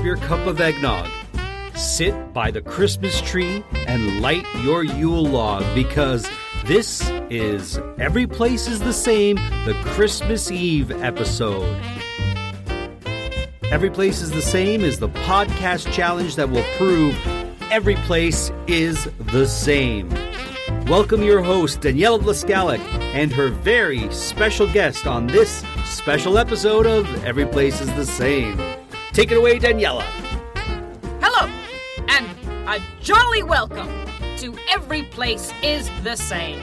grab your cup of eggnog, sit by the Christmas tree, and light your Yule log because this is Every Place is the Same, the Christmas Eve episode. Every Place is the Same is the podcast challenge that will prove every place is the same. Welcome your host, Daniela Vlaskalik, and her very special guest on this special episode of Every Place is the Same. Take it away, Daniela. Hello, and a jolly welcome to Every Place is the Same.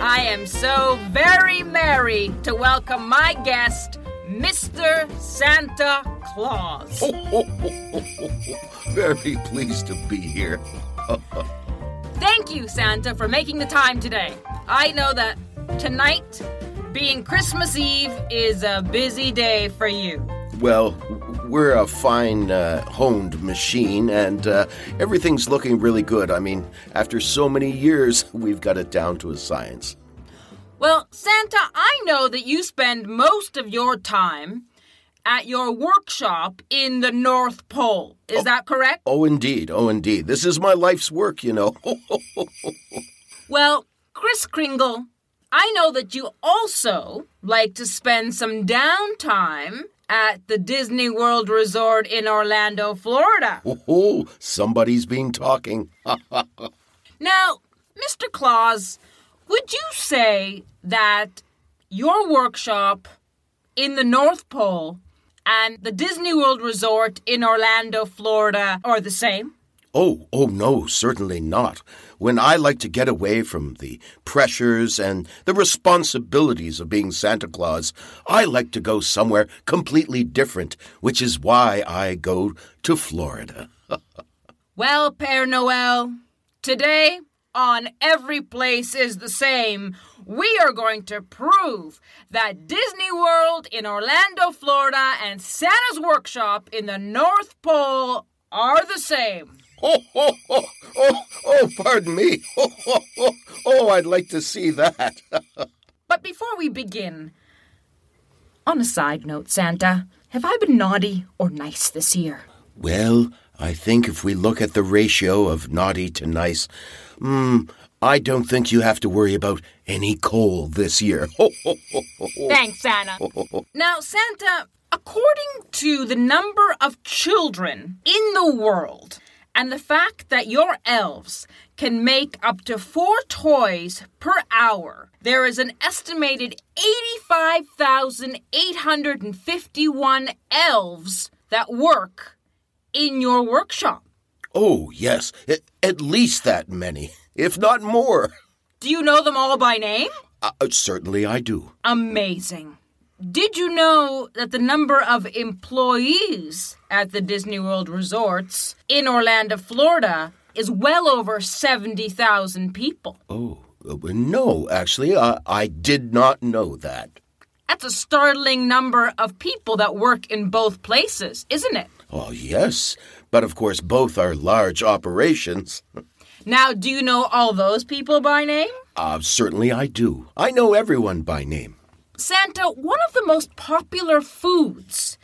I am so very merry to welcome my guest, Mr. Santa Claus. Very pleased to be here. Thank you, Santa, for making the time today. I know that tonight, being Christmas Eve, is a busy day for you. Well, we're a fine uh, honed machine, and uh, everything's looking really good. I mean, after so many years, we've got it down to a science. Well, Santa, I know that you spend most of your time at your workshop in the North Pole. Is that correct? Oh, indeed. Oh, indeed. This is my life's work, you know. Well, Kris Kringle, I know that you also like to spend some downtime at the Disney World Resort in Orlando, Florida. oh, somebody's been talking. Now, Mr. Claus, would you say that your workshop in the North Pole and the Disney World Resort in Orlando, Florida are the same? Oh, oh no, certainly not. When I like to get away from the pressures and the responsibilities of being Santa Claus, I like to go somewhere completely different, which is why I go to Florida. Well, Père Noel, today on Every Place is the Same, we are going to prove that Disney World in Orlando, Florida, and Santa's Workshop in the North Pole are the same. Oh, oh, oh, oh, oh, pardon me. Oh, oh, oh, oh, I'd like to see that. But before we begin, on a side note, Santa, have I been naughty or nice this year? well, I think if we look at the ratio of naughty to nice, hmm, I don't think you have to worry about any coal this year. Thanks, Santa. Now, Santa, according to the number of children in the world and the fact that your elves can make up to four toys per hour, there is an estimated 85,851 elves that work in your workshop. oh, yes, at least that many, if not more. Do you know them all by name? Uh, certainly I do. Amazing. Did you know that the number of employees at the Disney World resorts in Orlando, Florida is well over 70,000 people? Oh, uh, no, actually, I, I did not know that. That's a startling number of people that work in both places, isn't it? Oh, yes, but of course, both are large operations. Now, do you know all those people by name? Uh, certainly I do. I know everyone by name. Santa, one of the most popular foods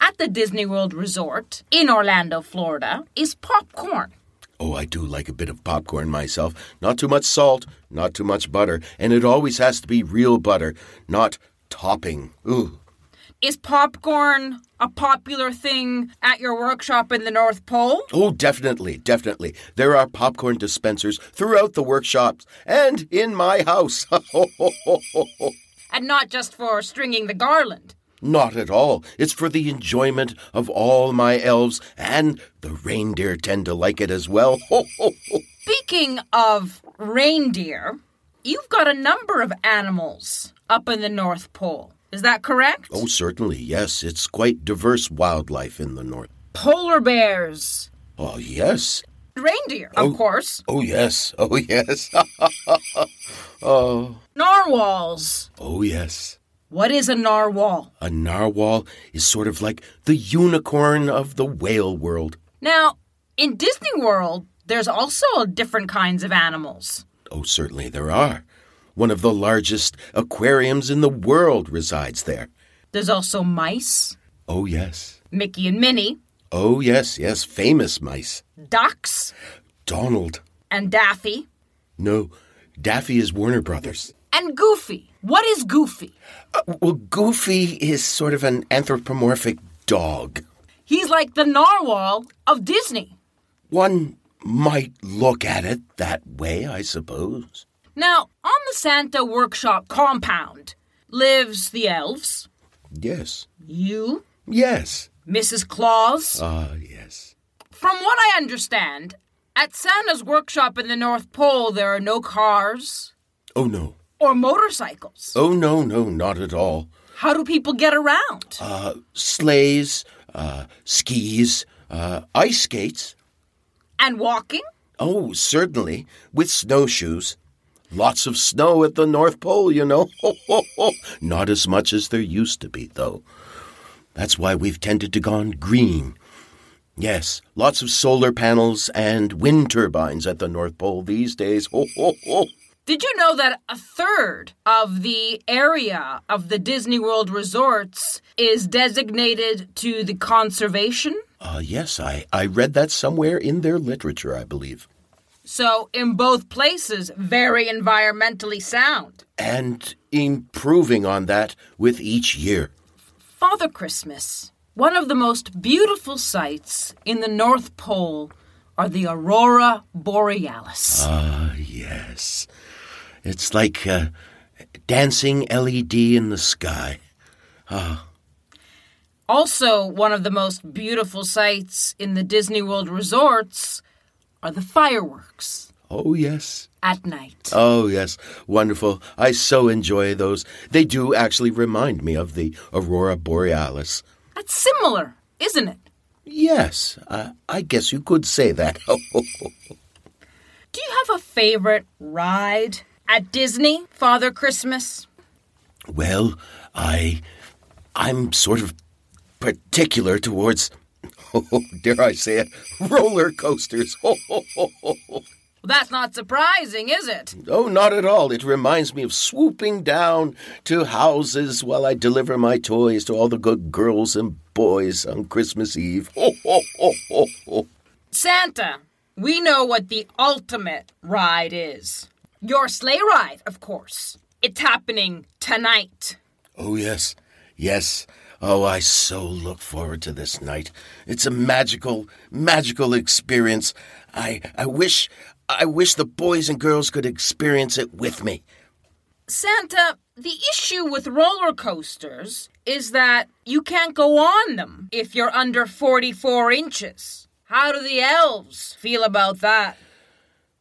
at the Disney World Resort in Orlando, Florida, is popcorn. Oh, I do like a bit of popcorn myself. Not too much salt, not too much butter, and it always has to be real butter, not topping. Ooh. Is popcorn a popular thing at your workshop in the North Pole? Oh, definitely, definitely. There are popcorn dispensers throughout the workshops and in my house. And not just for stringing the garland. Not at all. It's for the enjoyment of all my elves, and the reindeer tend to like it as well. Speaking of reindeer, you've got a number of animals up in the North Pole. Is that correct? oh, certainly, yes. It's quite diverse wildlife in the north. Polar bears, Oh, yes. reindeer, of Oh. course, Oh, yes. Oh, yes. oh, narwhals. oh, yes. What is a narwhal? A narwhal is sort of like the unicorn of the whale world. Now, in Disney World, there's also different kinds of animals. Oh, certainly there are. One of the largest aquariums in the world resides there. There's also mice, Oh, yes. Mickey and Minnie, Oh, yes, yes, famous mice. Ducks, Donald. and Daffy, No, Daffy is Warner Brothers. and Goofy. What is Goofy? Uh, well, Goofy is sort of an anthropomorphic dog. He's like the narwhal of Disney. One might look at it that way, I suppose. Now, on the Santa Workshop compound lives the elves, Yes. you, Yes. Mrs. Claus. Ah, yes. From what I understand, at Santa's workshop in the North Pole, there are no cars Oh, no. or motorcycles. Oh, no, no, not at all. How do people get around? Uh, sleighs, uh, skis, uh, ice skates. and walking? Oh, certainly, with snowshoes. Lots of snow at the North Pole, you know. Not as much as there used to be, though. That's why we've tended to gone green. Yes, lots of solar panels and wind turbines at the North Pole these days. Did you know that a third of the area of the Disney World resorts is designated to the conservation? Uh, yes, I, I read that somewhere in their literature, I believe. So, in both places, very environmentally sound. And improving on that with each year. Father Christmas, one of the most beautiful sights in the North Pole are the Aurora Borealis. Ah, yes. It's like uh, dancing LED in the sky. Ah. Also, one of the most beautiful sights in the Disney World resorts are the fireworks Oh, yes. at night. Oh, yes. Wonderful. I so enjoy those. They do actually remind me of the Aurora Borealis. That's similar, isn't it? Yes, I, I guess you could say that. Do you have a favorite ride at Disney, Father Christmas? well, I. I'm sort of particular towards. Oh, dare I say it? Roller coasters. Oh, That's not surprising, is it? Oh, not at all. It reminds me of swooping down to houses while I deliver my toys to all the good girls and boys on Christmas Eve. Ho, ho, ho, ho, ho. Santa, we know what the ultimate ride is. Your sleigh ride, of course. It's happening tonight. Oh, yes. Yes. Oh, I so look forward to this night. It's a magical, magical experience. I, I wish, I wish the boys and girls could experience it with me. Santa, the issue with roller coasters is that you can't go on them if you're under 44 inches. How do the elves feel about that?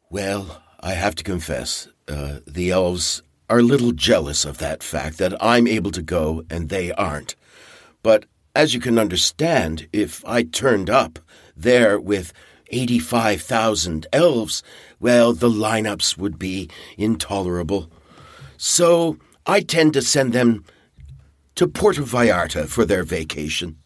Well, I have to confess, uh, the elves are a little jealous of that fact that I'm able to go and they aren't. But as you can understand, if I turned up there with 85,000 elves, well, the lineups would be intolerable. So I tend to send them to Puerto Vallarta for their vacation.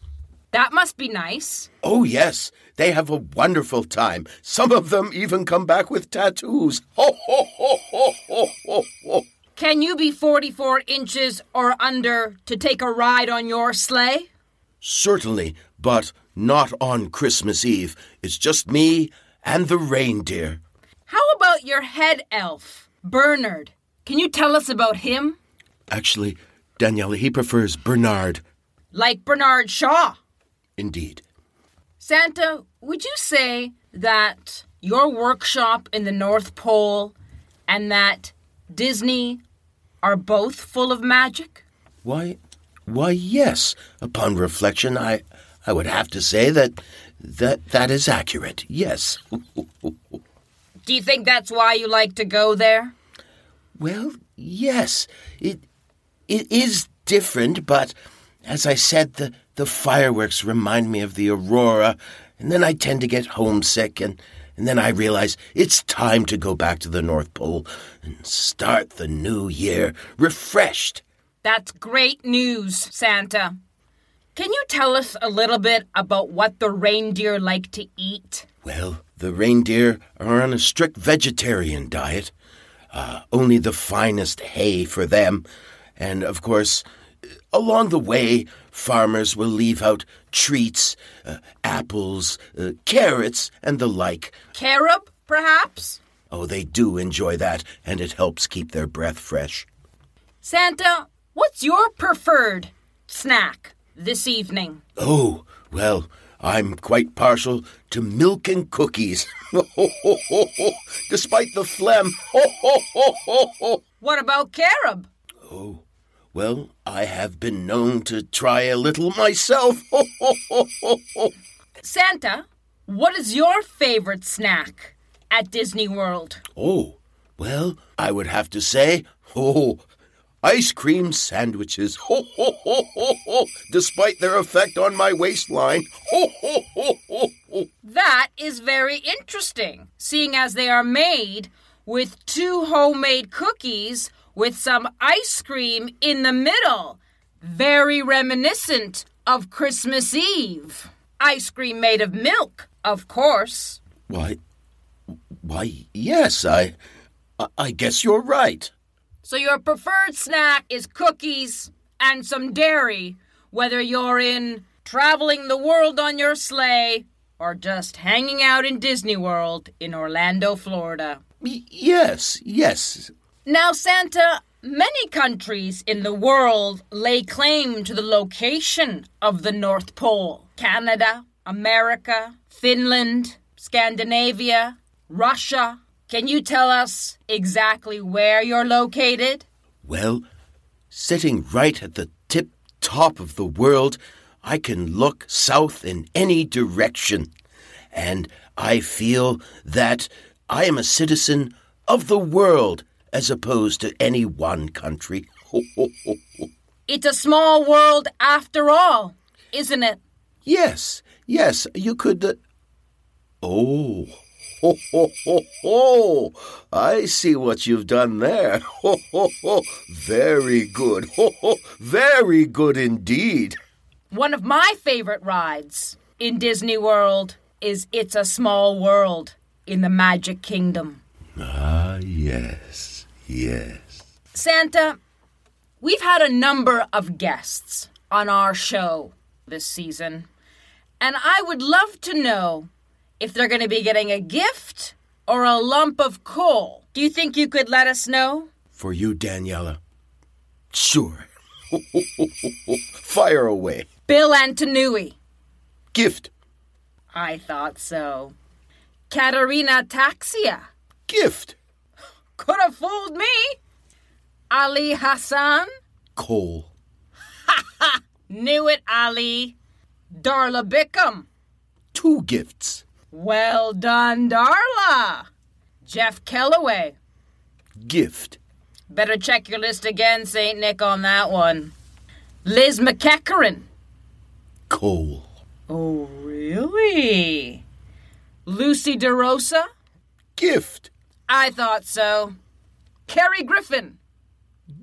That must be nice. Oh, yes, they have a wonderful time. Some of them even come back with tattoos. Ho, ho, ho, ho, ho, ho, ho. Can you be 44 inches or under to take a ride on your sleigh? Certainly, but not on Christmas Eve. It's just me and the reindeer. How about your head elf, Bernard? Can you tell us about him? Actually, Daniela, he prefers Bernard. Like Bernard Shaw. Indeed. Santa, would you say that your workshop in the North Pole and that Disney are both full of magic? Why, why, yes. Upon reflection, I, I would have to say that that that is accurate. Yes. Do you think that's why you like to go there? Well, yes, it it is different, but as I said, the the fireworks remind me of the aurora, and then I tend to get homesick, and and then I realize it's time to go back to the North Pole and start the new year refreshed. That's great news, Santa. Can you tell us a little bit about what the reindeer like to eat? Well, the reindeer are on a strict vegetarian diet. Uh, only the finest hay for them. And of course, along the way, farmers will leave out treats, uh, apples, uh, carrots, and the like. Carob, perhaps? Oh, they do enjoy that, and it helps keep their breath fresh. Santa, what's your preferred snack this evening? Oh, well, I'm quite partial to milk and cookies. Despite the phlegm. What about carob? Oh, well, I have been known to try a little myself. Santa, what is your favorite snack at Disney World? oh, well, I would have to say, oh, ice cream sandwiches. Despite their effect on my waistline. That is very interesting, seeing as they are made with two homemade cookies with some ice cream in the middle. Very reminiscent of Christmas Eve. Ice cream made of milk, of course. Why, why, yes, I, I- I guess you're right. So your preferred snack is cookies and some dairy, whether you're in traveling the world on your sleigh or just hanging out in Disney World in Orlando, Florida. Y- yes, yes. Now, Santa, many countries in the world lay claim to the location of the North Pole Canada, America, Finland, Scandinavia, Russia. Can you tell us exactly where you're located? Well, sitting right at the tip top of the world, I can look south in any direction. And I feel that I am a citizen of the world as opposed to any one country. It's a small world after all, isn't it? yes, yes, you could. Uh... Oh. Ho, ho, ho, ho. I see what you've done there. Ho, ho, ho. Very good. Ho, ho. Very good indeed. One of my favorite rides in Disney World is It's a Small World in the Magic Kingdom. Ah, yes, yes. Santa, we've had a number of guests on our show this season, and I would love to know if they're going to be getting a gift or a lump of coal. Do you think you could let us know? For you, Daniela. Sure. Fire away. Bill Antonui. Gift. I thought so. Katerina Taxia. Gift. Could have fooled me. Ali Hassan. Coal. Ha ha! Knew it, Ali. Darla Bickham. Two gifts. Well done, Darla. Jeff Kellaway. Gift. Better check your list again, St. Nick, on that one. Liz McEachran. Coal. Oh, really? Lucy DeRosa? Gift. I thought so. Kerry Griffin?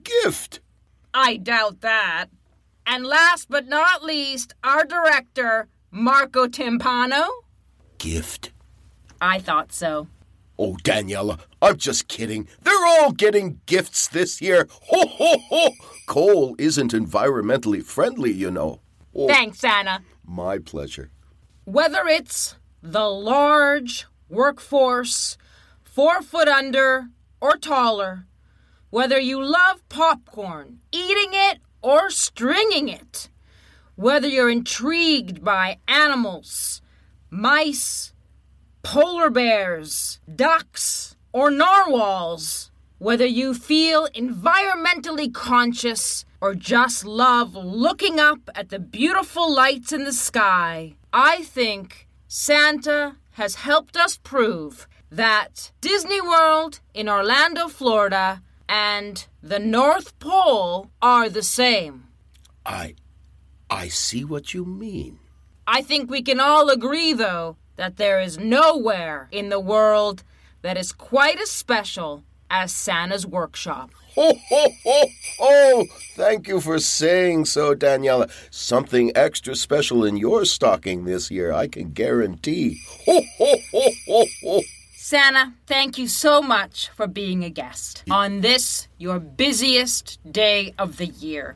Gift. I doubt that. And last but not least, our director, Marco Timpano? Gift. I thought so. Oh, Daniela, I'm just kidding. They're all getting gifts this year. Ho, ho, ho. Coal isn't environmentally friendly, you know. Oh, Thanks, Anna. My pleasure. Whether it's the large workforce, four foot under or taller, whether you love popcorn, eating it or stringing it, whether you're intrigued by animals, mice, polar bears, ducks, or narwhals, whether you feel environmentally conscious or just love looking up at the beautiful lights in the sky, I think Santa has helped us prove that Disney World in Orlando, Florida, and the North Pole are the same. I. I see what you mean. I think we can all agree, though, that there is nowhere in the world that is quite as special as Santa's workshop. Ho, ho, ho! Oh, thank you for saying so, Daniela. Something extra special in your stocking this year, I can guarantee. Ho, ho, ho, ho, ho! Santa, thank you so much for being a guest on this, your busiest day of the year.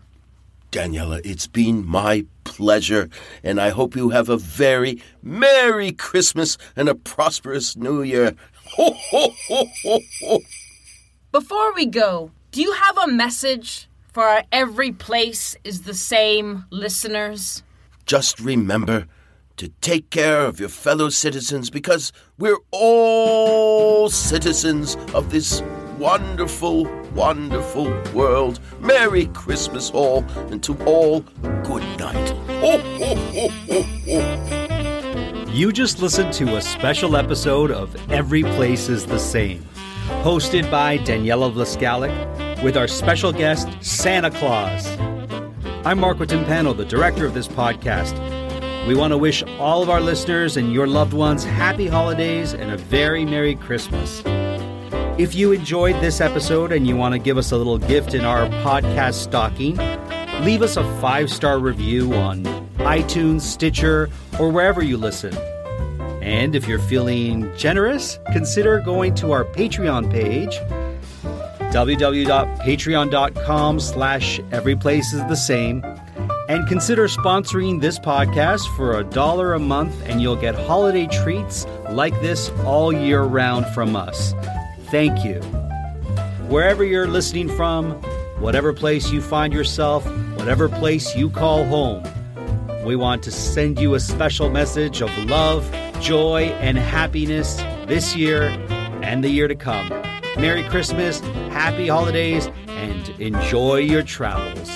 Daniela, it's been my pleasure, and I hope you have a very Merry Christmas and a prosperous New Year. Ho, ho, ho, ho, ho. Before we go, do you have a message for our Every Place is the Same listeners? Just remember to take care of your fellow citizens because we're all citizens of this wonderful, wonderful world. Merry Christmas, all, and to all, good night. Ho, ho, ho, ho, ho. You just listened to a special episode of Every Place is the Same, hosted by Daniela Vlaskalik with our special guest, Santa Claus. I'm Marco Timpano, the director of this podcast. We want to wish all of our listeners and your loved ones happy holidays and a very Merry Christmas. If you enjoyed this episode and you want to give us a little gift in our podcast stocking, leave us a five star review on iTunes, Stitcher, or wherever you listen. And if you're feeling generous, consider going to our Patreon page. www.patreon.com slash everyplace is the same. And consider sponsoring this podcast for a dollar a month and you'll get holiday treats like this all year round from us thank you. Wherever you're listening from whatever place you find yourself whatever place you call home we want to send you a special message of love joy and happiness this year and the year to come. Merry christmas happy holidays and enjoy your travels